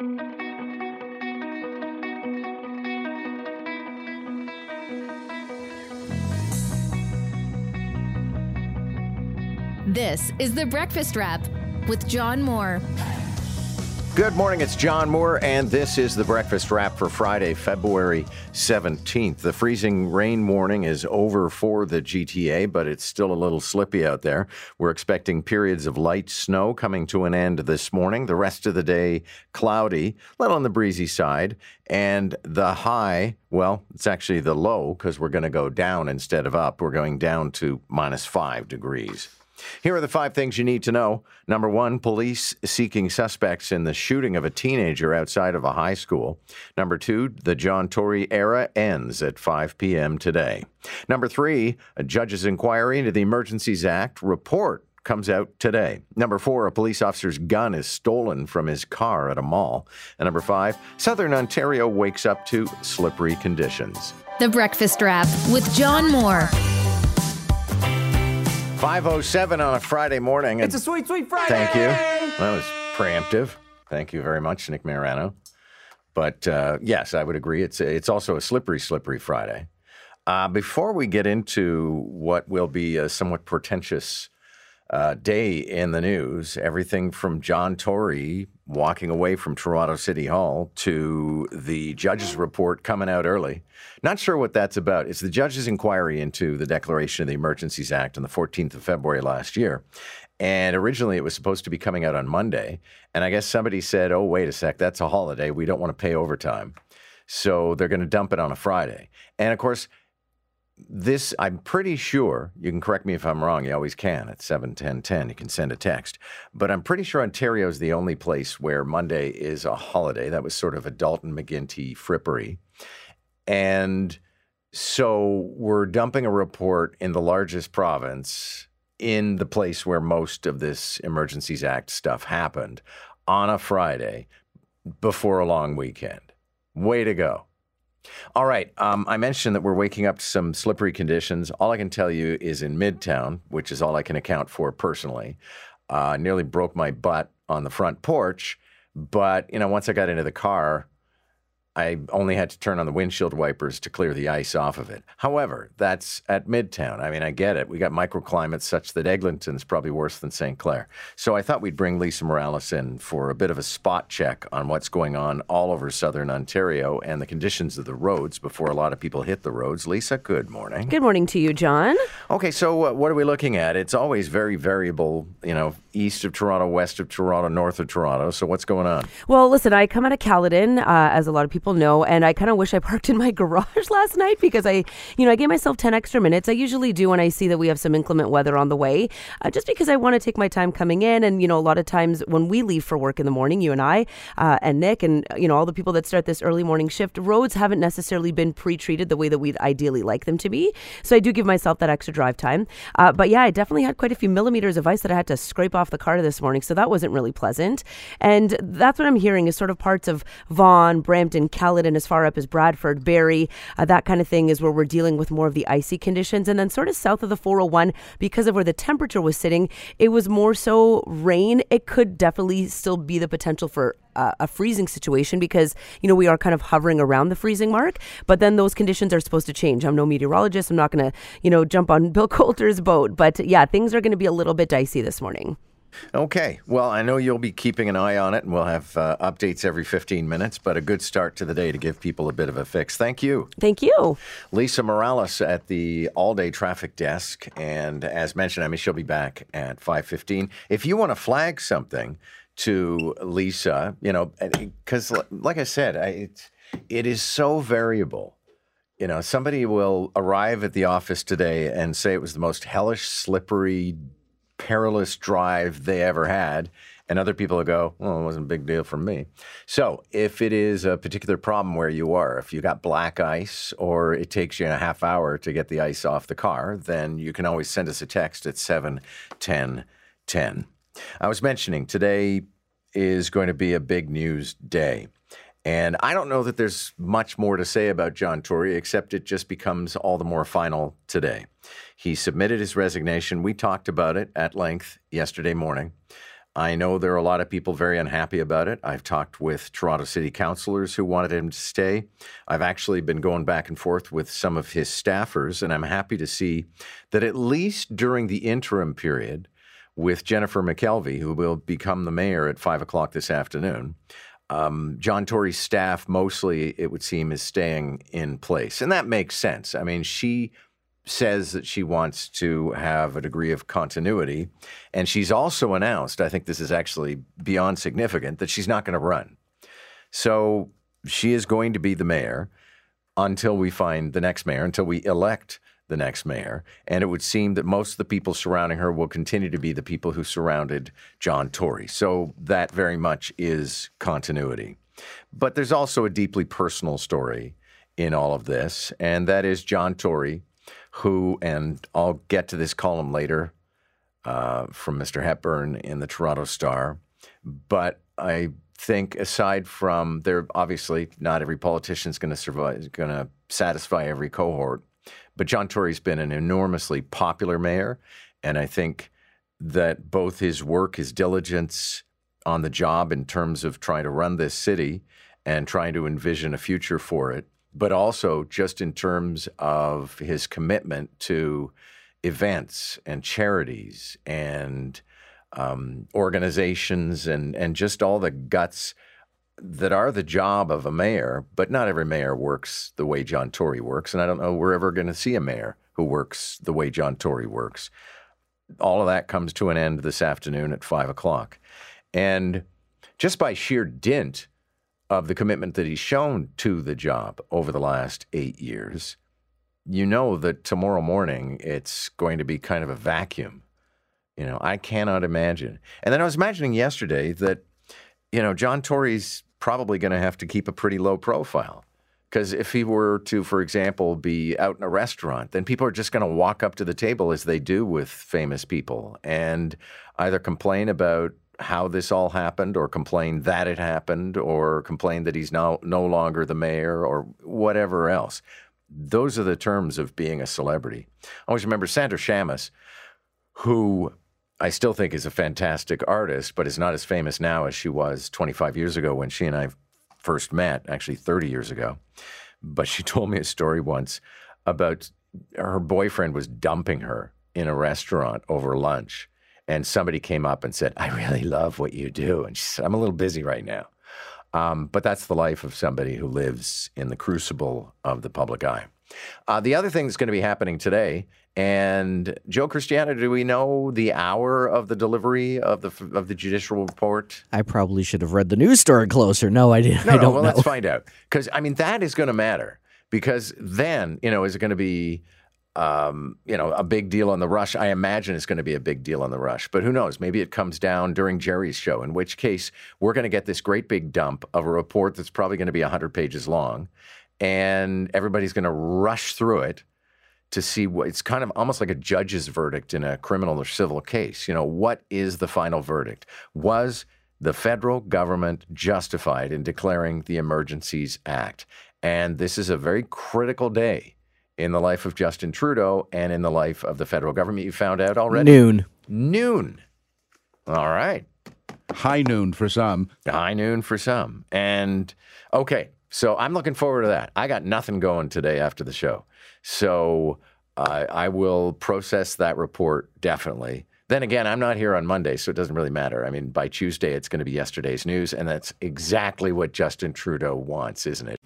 This is The Breakfast Wrap with John Moore. Good morning, it's John Moore, and this is the breakfast wrap for Friday, February 17th. The freezing rain warning is over for the GTA, but it's still a little slippy out there. We're expecting periods of light snow coming to an end this morning. The rest of the day, cloudy, a little on the breezy side, and the high, well, it's actually the low because we're going to go down instead of up. We're going down to minus five degrees. Here are the five things you need to know. Number one, police seeking suspects in the shooting of a teenager outside of a high school. Number two, the John Tory era ends at 5 p.m. today. Number three, a judge's inquiry into the Emergencies Act report comes out today. Number four, a police officer's gun is stolen from his car at a mall. And number five, Southern Ontario wakes up to slippery conditions. The Breakfast Wrap with John Moore. 507 on a Friday morning. It's a sweet, sweet Friday. Thank you. That was preemptive. Thank you very much, Nick Marano. But uh, yes, I would agree. It's it's also a slippery, slippery Friday. Uh, before we get into what will be a somewhat portentous uh, day in the news, everything from John Tory walking away from Toronto City Hall to the judge's report coming out early. Not sure what that's about. It's the judge's inquiry into the declaration of the Emergencies Act on the 14th of February last year. And originally it was supposed to be coming out on Monday. And I guess somebody said, oh, wait a sec, that's a holiday. We don't want to pay overtime. So they're going to dump it on a Friday. And of course, this I'm pretty sure you can correct me if I'm wrong. You always can at seven ten ten. You can send a text, but I'm pretty sure Ontario is the only place where Monday is a holiday. That was sort of a Dalton McGuinty frippery, and so we're dumping a report in the largest province in the place where most of this Emergencies Act stuff happened on a Friday before a long weekend. Way to go. All right. Um, I mentioned that we're waking up to some slippery conditions. All I can tell you is in Midtown, which is all I can account for personally. Uh, nearly broke my butt on the front porch, but you know, once I got into the car, I only had to turn on the windshield wipers to clear the ice off of it. However, that's at Midtown. I mean, I get it. We got microclimates such that Eglinton's probably worse than St. Clair. So I thought we'd bring Lisa Morales in for a bit of a spot check on what's going on all over southern Ontario and the conditions of the roads before a lot of people hit the roads. Lisa, good morning. Good morning to you, John. Okay, so uh, what are we looking at? It's always very variable, you know, east of Toronto, west of Toronto, north of Toronto. So what's going on? Well, listen, I come out of Caledon, uh, as a lot of people know, and I kind of wish I parked in my garage last night because I, you know, I gave myself 10 extra minutes. I usually do when I see that we have some inclement weather on the way, uh, just because I want to take my time coming in. And, you know, a lot of times when we leave for work in the morning, you and I, uh, and Nick, and, you know, all the people that start this early morning shift, roads haven't necessarily been pre treated the way that we'd ideally like them to be. So I do give myself that extra drive time. Uh, but yeah, I definitely had quite a few millimeters of ice that I had to scrape off the car this morning. So that wasn't really pleasant. And that's what I'm hearing is sort of parts of Vaughan, Brampton, Caledon, as far up as Bradford, Barrie, uh, that kind of thing is where we're dealing with more of the icy conditions. And then sort of south of the 401, because of where the temperature was sitting, it was more so rain. It could definitely still be the potential for uh, a freezing situation because you know we are kind of hovering around the freezing mark but then those conditions are supposed to change i'm no meteorologist i'm not going to you know jump on bill coulter's boat but yeah things are going to be a little bit dicey this morning Okay. Well, I know you'll be keeping an eye on it, and we'll have uh, updates every 15 minutes, but a good start to the day to give people a bit of a fix. Thank you. Thank you. Lisa Morales at the all-day traffic desk, and as mentioned, I mean, she'll be back at 5.15. If you want to flag something to Lisa, you know, because like I said, I, it, it is so variable. You know, somebody will arrive at the office today and say it was the most hellish, slippery, perilous drive they ever had. And other people will go, well, it wasn't a big deal for me. So if it is a particular problem where you are, if you got black ice or it takes you a half hour to get the ice off the car, then you can always send us a text at 71010. I was mentioning today is going to be a big news day. And I don't know that there's much more to say about John Tory, except it just becomes all the more final today. He submitted his resignation. We talked about it at length yesterday morning. I know there are a lot of people very unhappy about it. I've talked with Toronto City councillors who wanted him to stay. I've actually been going back and forth with some of his staffers, and I'm happy to see that at least during the interim period, with Jennifer McKelvie, who will become the mayor at five o'clock this afternoon, um, John Tory's staff mostly, it would seem, is staying in place. And that makes sense. I mean, she says that she wants to have a degree of continuity. And she's also announced, I think this is actually beyond significant, that she's not going to run. So she is going to be the mayor until we find the next mayor, until we elect the next mayor. And it would seem that most of the people surrounding her will continue to be the people who surrounded John Tory. So that very much is continuity. But there's also a deeply personal story in all of this, and that is John Tory, who, and I'll get to this column later uh, from Mr. Hepburn in the Toronto Star, but I think aside from there, obviously not every politician is going to survive, going to satisfy every cohort. But John Tory's been an enormously popular mayor, and I think that both his work, his diligence on the job in terms of trying to run this city and trying to envision a future for it, but also just in terms of his commitment to events and charities and um, organizations and and just all the guts that are the job of a mayor, but not every mayor works the way John Tory works. And I don't know we're ever going to see a mayor who works the way John Tory works. All of that comes to an end this afternoon at five o'clock. And just by sheer dint of the commitment that he's shown to the job over the last eight years, you know that tomorrow morning it's going to be kind of a vacuum. You know, I cannot imagine. And then I was imagining yesterday that, you know, John Tory's probably going to have to keep a pretty low profile. Because if he were to, for example, be out in a restaurant, then people are just going to walk up to the table as they do with famous people and either complain about how this all happened or complain that it happened or complain that he's now no longer the mayor or whatever else. Those are the terms of being a celebrity. I always remember Sandra Shamas, who I still think is a fantastic artist, but is not as famous now as she was 25 years ago when she and I first met, actually 30 years ago. But she told me a story once about her boyfriend was dumping her in a restaurant over lunch. And somebody came up and said, I really love what you do. And she said, I'm a little busy right now. Um, but that's the life of somebody who lives in the crucible of the public eye. Uh, the other thing that's going to be happening today, and Joe Christiana, do we know the hour of the delivery of the of the judicial report? I probably should have read the news story closer. No, I didn't. No, I don't well, know. let's find out because I mean that is going to matter because then you know is it going to be um, you know a big deal on the rush? I imagine it's going to be a big deal on the rush, but who knows? Maybe it comes down during Jerry's show, in which case we're going to get this great big dump of a report that's probably going to be hundred pages long, and everybody's going to rush through it to see what it's kind of almost like a judge's verdict in a criminal or civil case. You know, what is the final verdict? Was the federal government justified in declaring the Emergencies Act? And this is a very critical day in the life of Justin Trudeau and in the life of the federal government. You found out already? Noon. Noon. All right. High noon for some. High noon for some. And okay, so I'm looking forward to that. I got nothing going today after the show. So uh, I will process that report definitely. Then again, I'm not here on Monday, so it doesn't really matter. I mean, by Tuesday, it's going to be yesterday's news, and that's exactly what Justin Trudeau wants, isn't it?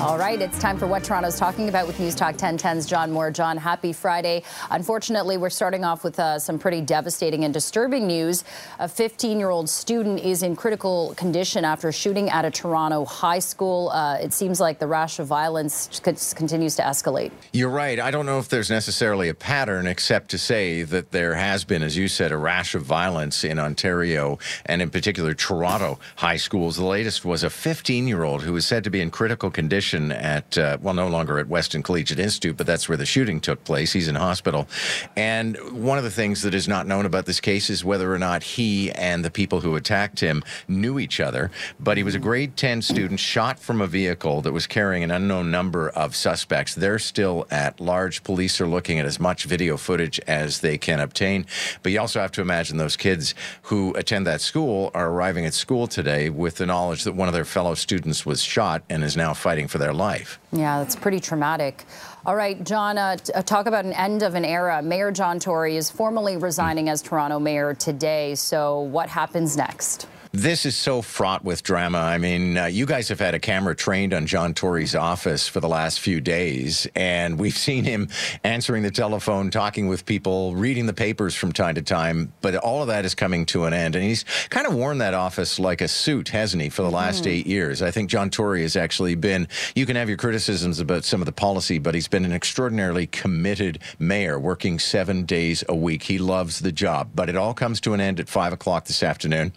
All right, it's time for what Toronto's talking about with News Talk 1010's John Moore. John, happy Friday. Unfortunately, we're starting off with uh, some pretty devastating and disturbing news. A 15 year old student is in critical condition after shooting at a Toronto high school. Uh, it seems like the rash of violence continues to escalate. You're right. I don't know if there's necessarily a pattern, except to say that there has been, as you said, a rash of violence in Ontario and in particular Toronto high schools. The latest was a 15 year old who was said to be in critical condition at, uh, well, no longer at Weston Collegiate Institute, but that's where the shooting took place. He's in hospital. And one of the things that is not known about this case is whether or not he and the people who attacked him knew each other. But he was a grade 10 student shot from a vehicle that was carrying an unknown number of suspects. They're still at large. Police are looking at as much video footage as they can obtain. But you also have to imagine those kids who attend that school are arriving at school today with the knowledge that one of their fellow students was shot and is now fighting for their life. Yeah, that's pretty traumatic. All right, John, uh, uh, talk about an end of an era. Mayor John Tory is formally resigning as Toronto mayor today. So, what happens next? This is so fraught with drama. I mean, uh, you guys have had a camera trained on John Tory's office for the last few days, and we've seen him answering the telephone, talking with people, reading the papers from time to time. But all of that is coming to an end, and he's kind of worn that office like a suit, hasn't he, for the last eight years? I think John Tory has actually been. You can have your criticisms about some of the policy, but he's been an extraordinarily committed mayor, working seven days a week. He loves the job, but it all comes to an end at five o'clock this afternoon.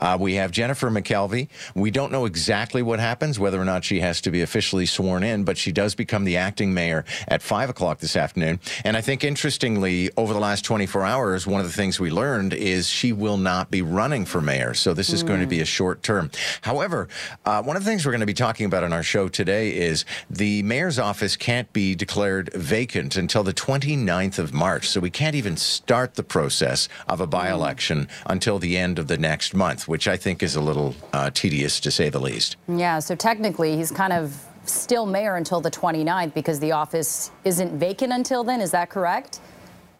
Uh, Uh, we have Jennifer McKelvie. We don't know exactly what happens, whether or not she has to be officially sworn in, but she does become the acting mayor at 5 o'clock this afternoon. And I think, interestingly, over the last 24 hours, one of the things we learned is she will not be running for mayor. So this is going to be a hmm. short term. However, uh, one of the things we're going to be talking about on our show today is the mayor's office can't be declared vacant until the 29th of March. So we can't even start the process of a by election hmm. until the end of the next month, which I think is a little uh, tedious to say the least. Yeah, so technically, he's kind of still mayor until the 29th because the office isn't vacant until then. Is that correct?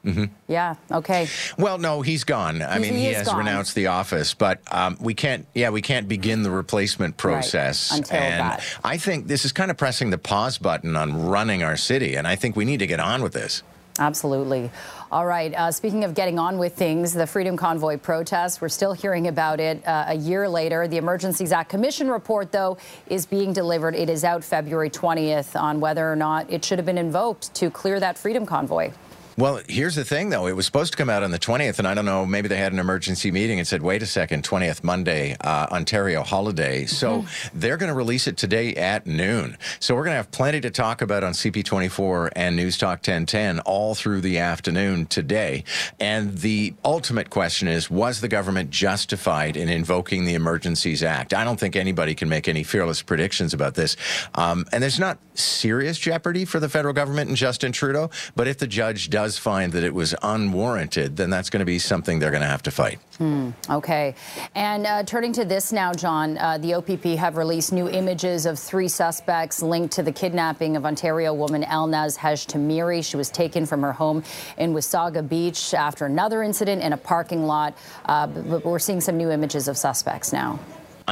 Mm-hmm. Yeah. Okay. Well, no, he's gone. I He- mean, he he, has gone. renounced the office, but um, we can't. Yeah, we can't begin the replacement process until and that. I think this is kind of pressing the pause button on running our city, and I think we need to get on with this. Absolutely. All right. Uh, speaking of getting on with things, the Freedom Convoy protest, we're still hearing about it uh, a year later. The Emergencies Act Commission report, though, is being delivered. It is out February 20th on whether or not it should have been invoked to clear that Freedom Convoy. Well, here's the thing, though. It was supposed to come out on the 20th, and I don't know, maybe they had an emergency meeting and said, wait a second, 20th, Monday, uh, Ontario holiday. So they're going to release it today at noon. So we're going to have plenty to talk about on CP24 and News Talk 1010 all through the afternoon today. And the ultimate question is was the government justified in invoking the Emergencies Act? I don't think anybody can make any fearless predictions about this. Um, and there's not serious jeopardy for the federal government and Justin Trudeau, but if the judge does find that it was unwarranted, then that's going to be something they're going to have to fight. Okay. And uh, turning to this now, John, uh, the OPP have released new images of three suspects linked to the kidnapping of Ontario woman Elnaz Hajtamiri. She was taken from her home in Wasaga Beach after another incident in a parking lot. Uh, but we're seeing some new images of suspects now.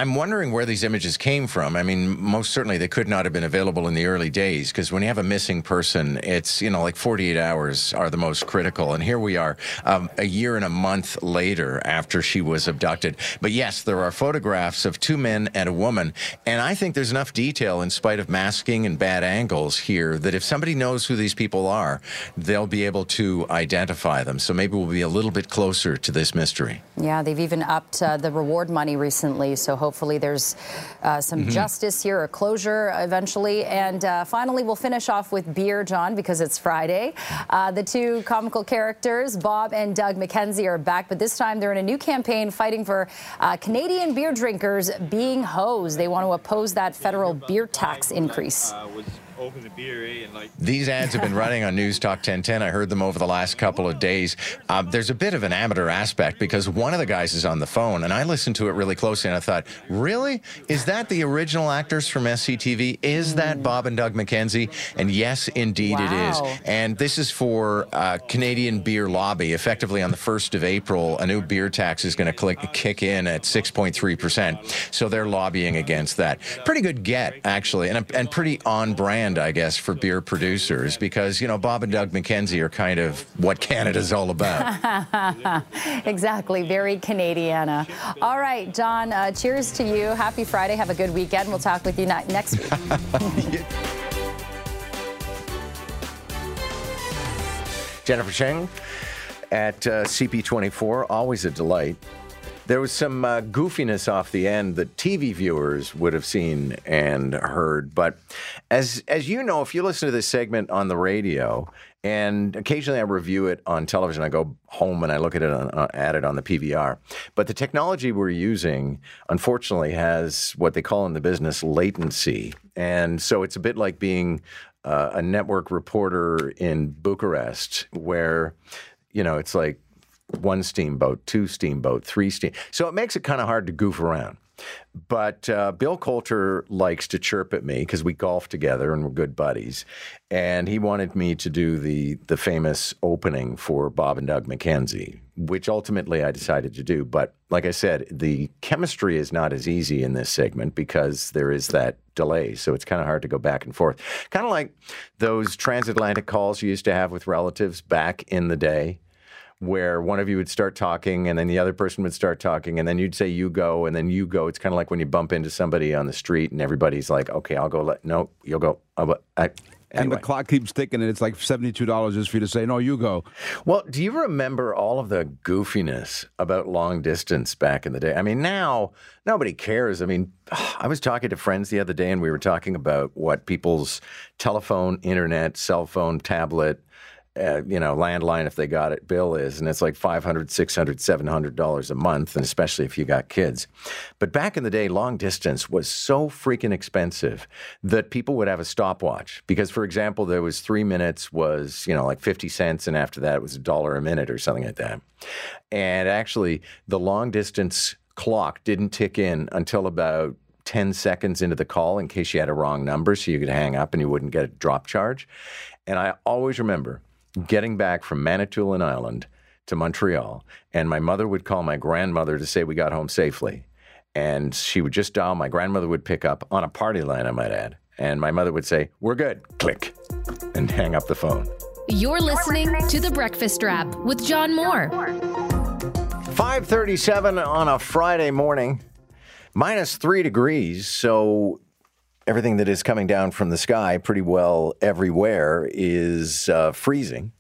I'm wondering where these images came from. I mean, most certainly they could not have been available in the early days because when you have a missing person, it's, you know, like 48 hours are the most critical. And here we are um, a year and a month later after she was abducted. But yes, there are photographs of two men and a woman. And I think there's enough detail in spite of masking and bad angles here that if somebody knows who these people are, they'll be able to identify them. So maybe we'll be a little bit closer to this mystery. Yeah, they've even upped uh, the reward money recently. So hopefully there's uh, some justice here, a closure eventually. And uh, finally, we'll finish off with beer, John, because it's Friday. Uh, the two comical characters, Bob and Doug McKenzie, are back, but this time they're in a new campaign fighting for uh, Canadian beer drinkers being hosed. They want to oppose that federal beer tax increase. Uh, was open the beer, eh? And like, These ads have been running on News Talk 1010. I heard them over the last couple of days. Um, there's a bit of an amateur aspect because one of the guys is on the phone, and I listened to it really closely, and I thought, really? Is that the original actors from SCTV? Is that Bob and Doug McKenzie? And yes, indeed it Wow. is. And this is for uh, Canadian Beer Lobby. Effectively, on the 1st of April, a new beer tax is going to kick in at 6.3%. So they're lobbying against that. Pretty good get, actually, and, and pretty on brand, I guess, for beer producers because, you know, Bob and Doug McKenzie are kind of what Canada's all about. Exactly, very Canadiana. All right, John, uh, cheers to you. Happy Friday. Have a good weekend. We'll talk with you next week. Jennifer Cheng at uh, CP24, always a delight. There was some uh, goofiness off the end that TV viewers would have seen and heard. But as as you know, if you listen to this segment on the radio, and occasionally I review it on television, I go home and I look at it on, uh, at it on the PVR. But the technology we're using, unfortunately, has what they call in the business latency, and so it's a bit like being uh, a network reporter in Bucharest, where you know it's like one steamboat, two steamboat, three steam. So it makes it kind of hard to goof around. But uh, Bill Coulter likes to chirp at me because we golf together and we're good buddies. And he wanted me to do the the famous opening for Bob and Doug McKenzie, which ultimately I decided to do. But like I said, the chemistry is not as easy in this segment because there is that delay. So it's kind of hard to go back and forth. Kind of like those transatlantic calls you used to have with relatives back in the day where one of you would start talking and then the other person would start talking and then you'd say you go and then you go. It's kind of like when you bump into somebody on the street and everybody's like okay i'll go let no you'll go oh, I, And the clock keeps ticking, and it's like seventy-two dollars just for you to say, "No, you go." well do you remember all of the goofiness about long distance back in the day? I mean now nobody cares. I mean i was talking to friends the other day and we were talking about what people's telephone internet cell phone tablet uh, you know, landline if they got it, bill is, and it's like 500 600 700 dollars a month, and especially if you got kids. But back in the day, long distance was so freaking expensive that people would have a stopwatch because, for example, there was three minutes was you know like 50 cents, and after that it was a dollar a minute or something like that. And actually, the long distance clock didn't tick in until about 10 seconds into the call in case you had a wrong number so you could hang up and you wouldn't get a drop charge. And I always remember getting back from Manitoulin Island to Montreal, and my mother would call my grandmother to say we got home safely. And she would just dial, my grandmother would pick up on a party line, I might add. And my mother would say, We're good, click, and hang up the phone. You're listening to The Breakfast Wrap with John Moore. 537 on a Friday morning, minus three degrees. So everything that is coming down from the sky pretty well everywhere is uh, freezing.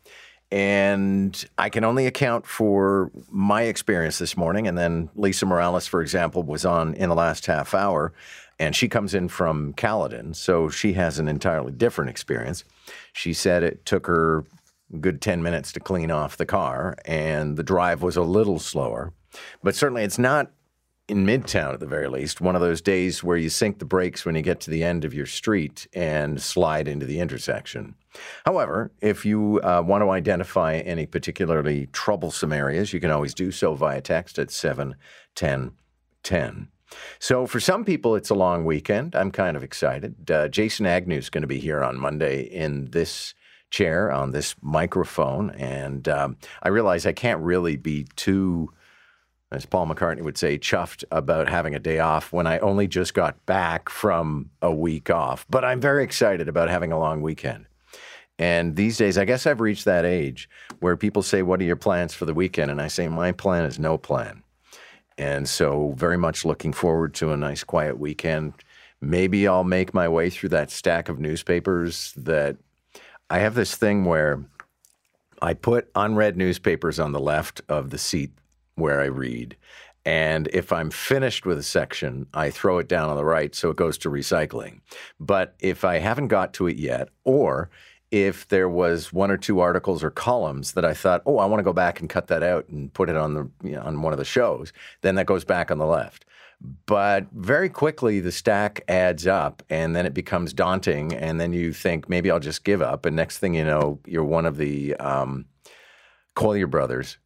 And I can only account for my experience this morning. And then Lisa Morales, for example, was on in the last half hour, and she comes in from Caledon. So she has an entirely different experience. She said it took her good 10 minutes to clean off the car, and the drive was a little slower. But certainly it's not in Midtown, at the very least, one of those days where you sink the brakes when you get to the end of your street and slide into the intersection. However, if you uh, want to identify any particularly troublesome areas, you can always do so via text at 71010. So for some people, it's a long weekend. I'm kind of excited. Uh, Jason Agnew is going to be here on Monday in this chair on this microphone, and um, I realize I can't really be too as Paul McCartney would say, chuffed about having a day off when I only just got back from a week off. But I'm very excited about having a long weekend. And these days, I guess I've reached that age where people say, What are your plans for the weekend? And I say, My plan is no plan. And so, very much looking forward to a nice, quiet weekend. Maybe I'll make my way through that stack of newspapers that I have this thing where I put unread newspapers on the left of the seat where I read. And if I'm finished with a section, I throw it down on the right so it goes to recycling. But if I haven't got to it yet, or if there was one or two articles or columns that I thought, oh, I want to go back and cut that out and put it on the you know, on one of the shows, then that goes back on the left. But very quickly, the stack adds up, and then it becomes daunting. And then you think maybe I'll just give up. And next thing you know, you're one of the um, Collyer brothers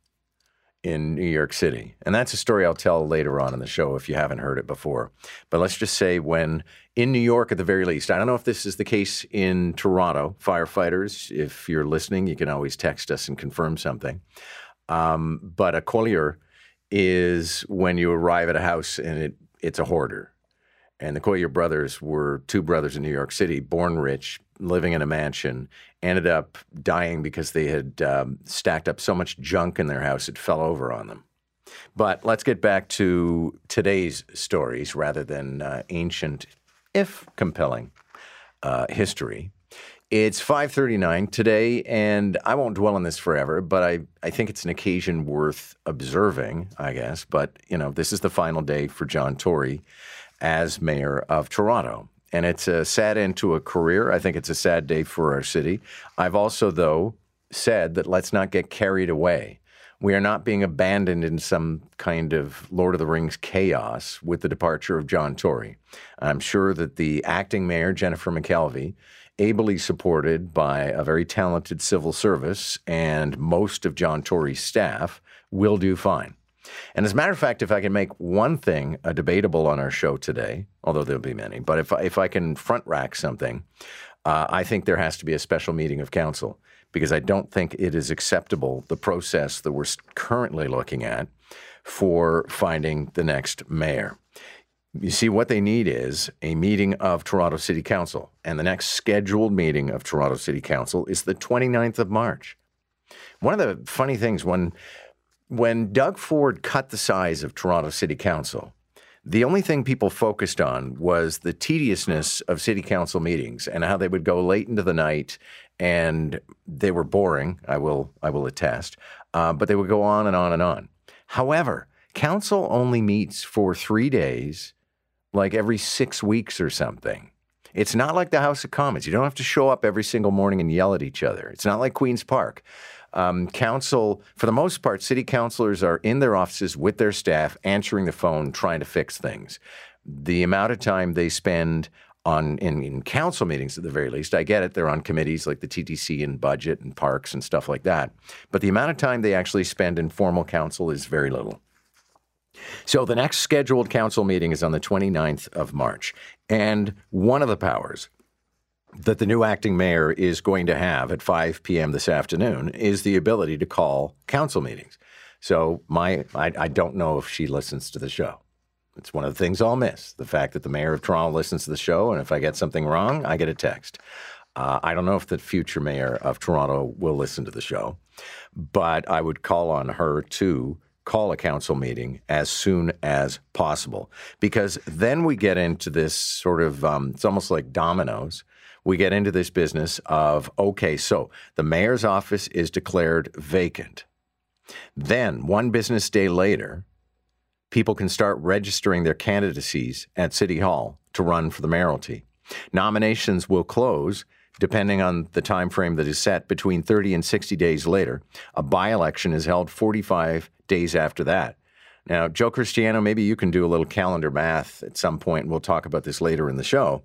in New York City. And that's a story I'll tell later on in the show if you haven't heard it before. But let's just say when in New York at the very least, I don't know if this is the case in Toronto, firefighters, if you're listening, you can always text us and confirm something. Um, but a collier is when you arrive at a house and it, it's a hoarder. And the Collyer brothers were two brothers in New York City, born rich, living in a mansion, ended up dying because they had um, stacked up so much junk in their house it fell over on them. But let's get back to today's stories rather than uh, ancient, if compelling, uh, history. It's 5:39 today, and I won't dwell on this forever, but I, I think it's an occasion worth observing, I guess. But you know, this is the final day for John Tory as mayor of Toronto. And it's a sad end to a career. I think it's a sad day for our city. I've also, though, said that let's not get carried away. We are not being abandoned in some kind of Lord of the Rings chaos with the departure of John Tory. I'm sure that the acting mayor, Jennifer McKelvie, ably supported by a very talented civil service and most of John Tory's staff, will do fine. And as a matter of fact, if I can make one thing a debatable on our show today, although there'll be many, but if I, if I can front rack something, uh, I think there has to be a special meeting of council because I don't think it is acceptable the process that we're currently looking at for finding the next mayor. You see, what they need is a meeting of Toronto City Council. And the next scheduled meeting of Toronto City Council is the 29th of March. One of the funny things, when, when Doug Ford cut the size of Toronto City Council, the only thing people focused on was the tediousness of city council meetings and how they would go late into the night and they were boring. I will, I will attest, uh, but they would go on and on and on. However, council only meets for three days like every six weeks or something. It's not like the House of Commons. You don't have to show up every single morning and yell at each other. It's not like Queen's Park. Um, council, for the most part, city councilors are in their offices with their staff, answering the phone, trying to fix things. The amount of time they spend on in, in council meetings, at the very least, I get it. They're on committees like the TTC and budget and parks and stuff like that. But the amount of time they actually spend in formal council is very little. So the next scheduled council meeting is on the 29th of March. And one of the powers that the new acting mayor is going to have at 5 p.m. this afternoon is the ability to call council meetings. So my I, I don't know if she listens to the show. It's one of the things I'll miss the fact that the mayor of Toronto listens to the show, and if I get something wrong, I get a text. Uh, I don't know if the future mayor of Toronto will listen to the show, but I would call on her to call a council meeting as soon as possible because then we get into this sort of um, it's almost like dominoes we get into this business of okay so the mayor's office is declared vacant. Then one business day later people can start registering their candidacies at city hall to run for the mayoralty. Nominations will close depending on the time frame that is set between 30 and 60 days later. A by-election is held 45 days after that. Now joe cristiano maybe you can do a little calendar math at some point and we'll talk about this later in the show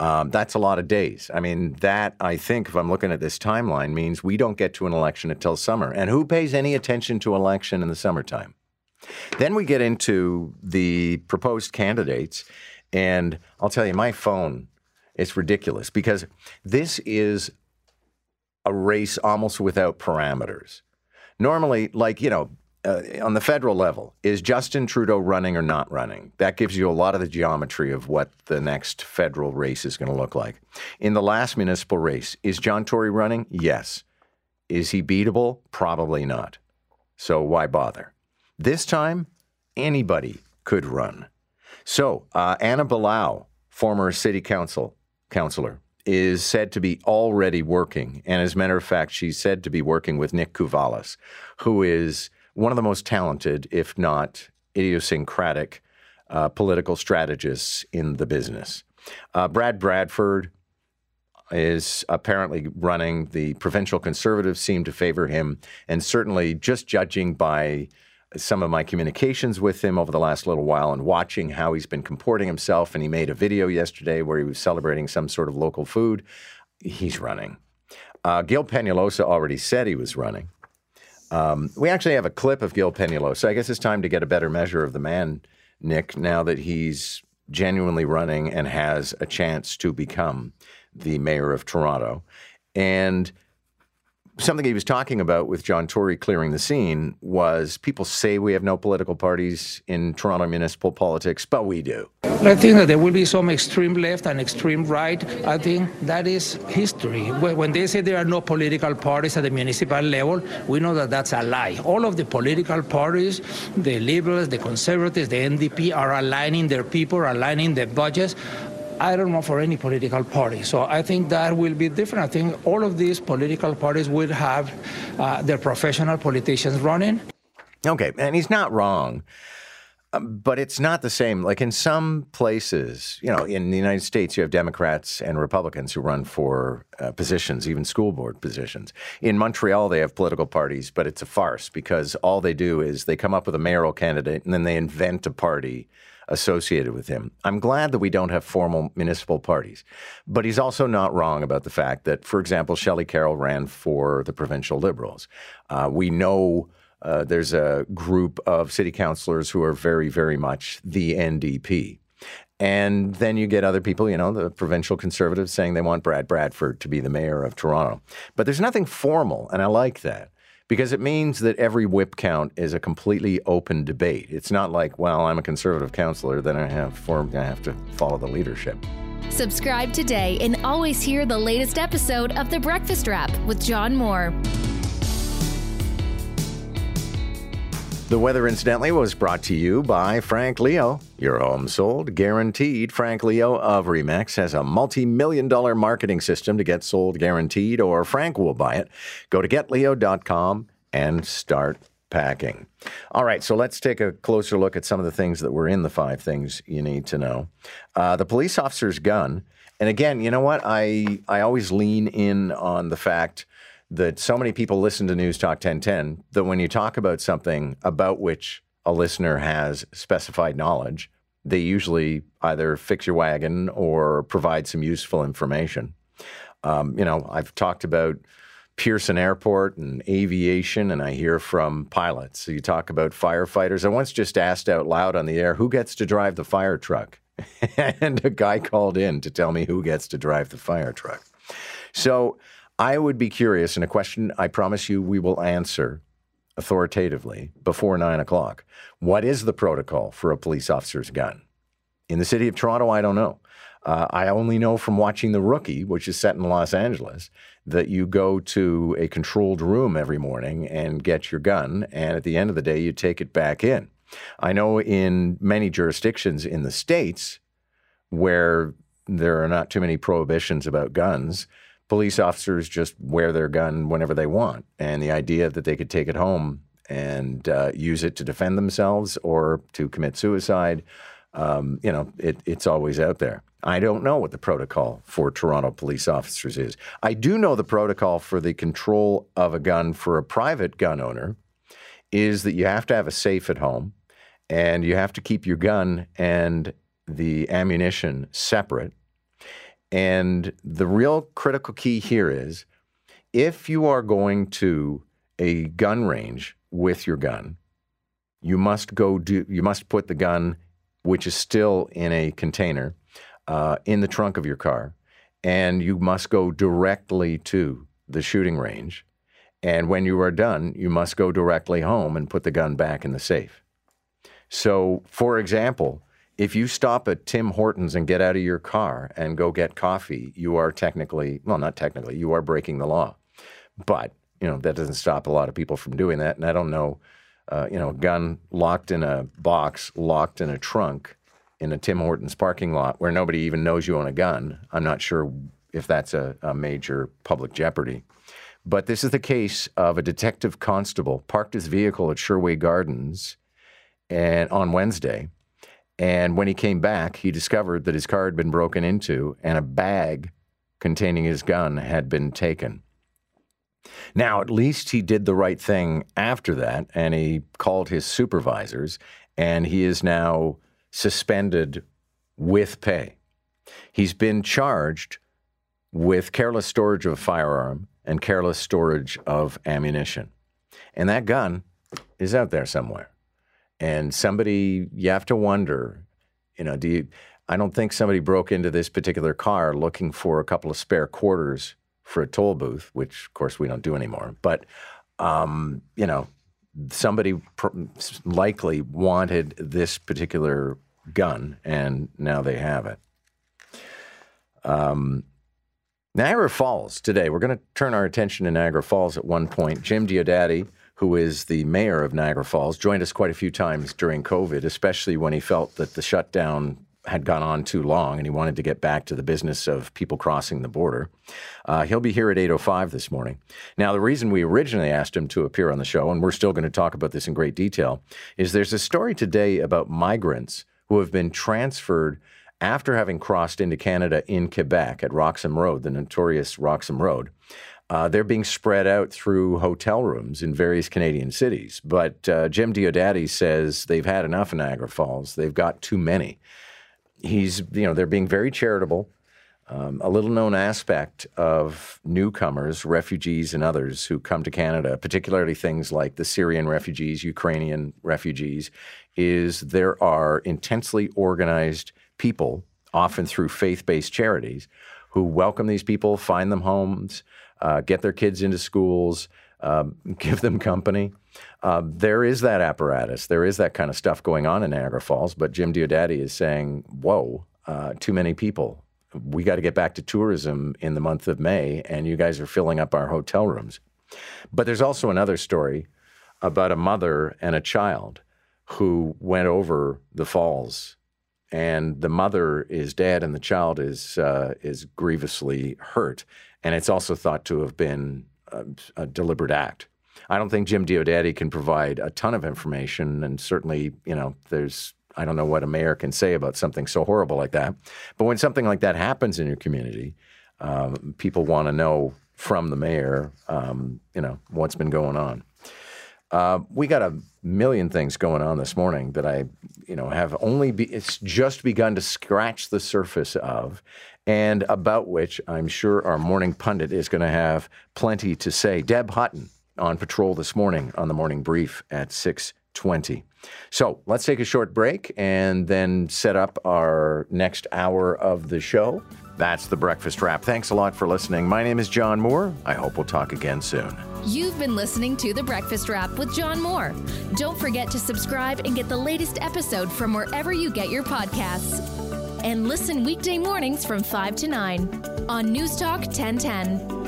um, that's a lot of days. I mean, that I think, if I'm looking at this timeline, means we don't get to an election until summer. And who pays any attention to election in the summertime? Then we get into the proposed candidates, and I'll tell you, my phone it's ridiculous because this is a race almost without parameters. Normally, like, you know, uh, on the federal level, is Justin Trudeau running or not running? That gives you a lot of the geometry of what the next federal race is going to look like. In the last municipal race, is John Tory running? Yes. Is he beatable? Probably not. So why bother? This time, anybody could run. So uh, Ana Bailão, former city council counselor, is said to be already working. And as a matter of fact, she's said to be working with Nick Kouvalis, who is one of the most talented, if not idiosyncratic, uh, political strategists in the business. Uh, Brad Bradford is apparently running. The provincial conservatives seem to favor him. And certainly, just judging by some of my communications with him over the last little while and watching how he's been comporting himself. And he made a video yesterday where he was celebrating some sort of local food. He's running. Uh, Gil Penalosa already said he was running. Um, we actually have a clip of Gil Penalosa. So I guess it's time to get a better measure of the man, Nick, now that he's genuinely running and has a chance to become the mayor of Toronto. And something he was talking about with John Tory clearing the scene was people say we have no political parties in Toronto municipal politics, but we do. I think that there will be some extreme left and extreme right. I think that is history. When they say there are no political parties at the municipal level, we know that that's a lie. All of the political parties, the Liberals, the Conservatives, the NDP, are aligning their people, aligning their budgets I don't know for any political party. So I think that will be different. I think all of these political parties will have uh, their professional politicians running. Okay, and he's not wrong. Um, but it's not the same. Like in some places, you know, in the United States, you have Democrats and Republicans who run for uh, positions, even school board positions. In Montreal, they have political parties, but it's a farce because all they do is they come up with a mayoral candidate and then they invent a party associated with him. I'm glad that we don't have formal municipal parties. But he's also not wrong about the fact that, for example, Shelley Carroll ran for the provincial Liberals. Uh, we know uh, there's a group of city councilors who are very, very much the NDP. And then you get other people, you know, the provincial conservatives saying they want Brad Bradford to be the mayor of Toronto. But there's nothing formal, and I like that because it means that every whip count is a completely open debate. It's not like, well, I'm a conservative councilor, then I have I have to follow the leadership. Subscribe today and always hear the latest episode of The Breakfast Wrap with John Moore. The weather, incidentally, was brought to you by Frank Leo. Your home sold, guaranteed. Frank Leo of Remax has a multi million dollar marketing system to get sold guaranteed, or Frank will buy it. Go to getleo.com and start packing. All right, so let's take a closer look at some of the things that were in the five things you need to know. Uh, the police officer's gun. And again, you know what? I, I always lean in on the fact that so many people listen to News Talk 1010 that when you talk about something about which a listener has specified knowledge, they usually either fix your wagon or provide some useful information. Um, you know, I've talked about Pearson Airport and aviation, and I hear from pilots. So you talk about firefighters. I once just asked out loud on the air, who gets to drive the fire truck? and a guy called in to tell me who gets to drive the fire truck. So I would be curious, and a question I promise you we will answer authoritatively before nine o'clock. What is the protocol for a police officer's gun? In the city of Toronto, I don't know. Uh, I only know from watching The Rookie, which is set in Los Angeles, that you go to a controlled room every morning and get your gun, and at the end of the day, you take it back in. I know in many jurisdictions in the States where there are not too many prohibitions about guns, police officers just wear their gun whenever they want. And the idea that they could take it home and uh, use it to defend themselves or to commit suicide, um, you know, it, it's always out there. I don't know what the protocol for Toronto police officers is. I do know the protocol for the control of a gun for a private gun owner is that you have to have a safe at home and you have to keep your gun and the ammunition separate and the real critical key here is if you are going to a gun range with your gun, you must go do you must put the gun, which is still in a container, uh, in the trunk of your car, and you must go directly to the shooting range. And when you are done, you must go directly home and put the gun back in the safe. So, for example, if you stop at Tim Hortons and get out of your car and go get coffee, you are technically, well, not technically, you are breaking the law. But, you know, that doesn't stop a lot of people from doing that. And I don't know, uh, you know, a gun locked in a box, locked in a trunk in a Tim Hortons parking lot where nobody even knows you own a gun. I'm not sure if that's a, a major public jeopardy. But this is the case of a detective constable parked his vehicle at Sherway Gardens and on Wednesday and when he came back, he discovered that his car had been broken into and a bag containing his gun had been taken. Now, at least he did the right thing after that, and he called his supervisors, and he is now suspended with pay. He's been charged with careless storage of a firearm and careless storage of ammunition. And that gun is out there somewhere. And somebody, you have to wonder, you know, do you, I don't think somebody broke into this particular car looking for a couple of spare quarters for a toll booth, which of course we don't do anymore. But, um, you know, somebody pr- likely wanted this particular gun and now they have it. Um, Niagara Falls today. We're going to turn our attention to Niagara Falls at one point. Jim Diodati who is the mayor of Niagara Falls, joined us quite a few times during COVID, especially when he felt that the shutdown had gone on too long, and he wanted to get back to the business of people crossing the border. Uh, he'll be here at 8:05 this morning. Now, the reason we originally asked him to appear on the show, and we're still going to talk about this in great detail, is there's a story today about migrants who have been transferred after having crossed into Canada in Quebec at Roxham Road, the notorious Roxham Road. Uh, they're being spread out through hotel rooms in various Canadian cities. But uh, Jim Diodati says they've had enough in Niagara Falls. They've got too many. He's, you know, they're being very charitable. Um, a little known aspect of newcomers, refugees, and others who come to Canada, particularly things like the Syrian refugees, Ukrainian refugees, is there are intensely organized people, often through faith based charities, who welcome these people, find them homes, uh, get their kids into schools, um, give them company. Uh, there is that apparatus. There is that kind of stuff going on in Niagara Falls. But Jim Diodati is saying, whoa, uh, too many people. We got to get back to tourism in the month of May, and you guys are filling up our hotel rooms. But there's also another story about a mother and a child who went over the falls and the mother is dead and the child is uh, is grievously hurt, and it's also thought to have been a, a, deliberate act. I don't think Jim Diodati can provide a ton of information, and certainly, you know, there's I don't know what a mayor can say about something so horrible like that. But when something like that happens in your community, um, people want to know from the mayor, um, you know, what's been going on. Uh, we got a million things going on this morning that I, you know, have only be, it's just begun to scratch the surface of, and about which I'm sure our morning pundit is going to have plenty to say. Deb Hutton on patrol this morning on the morning brief at six twenty. So let's take a short break and then set up our next hour of the show. That's the breakfast wrap. Thanks a lot for listening. My name is John Moore. I hope we'll talk again soon. You've been listening to The Breakfast Wrap with John Moore. Don't forget to subscribe and get the latest episode from wherever you get your podcasts. And listen weekday mornings from 5 to 9 on News Talk 1010.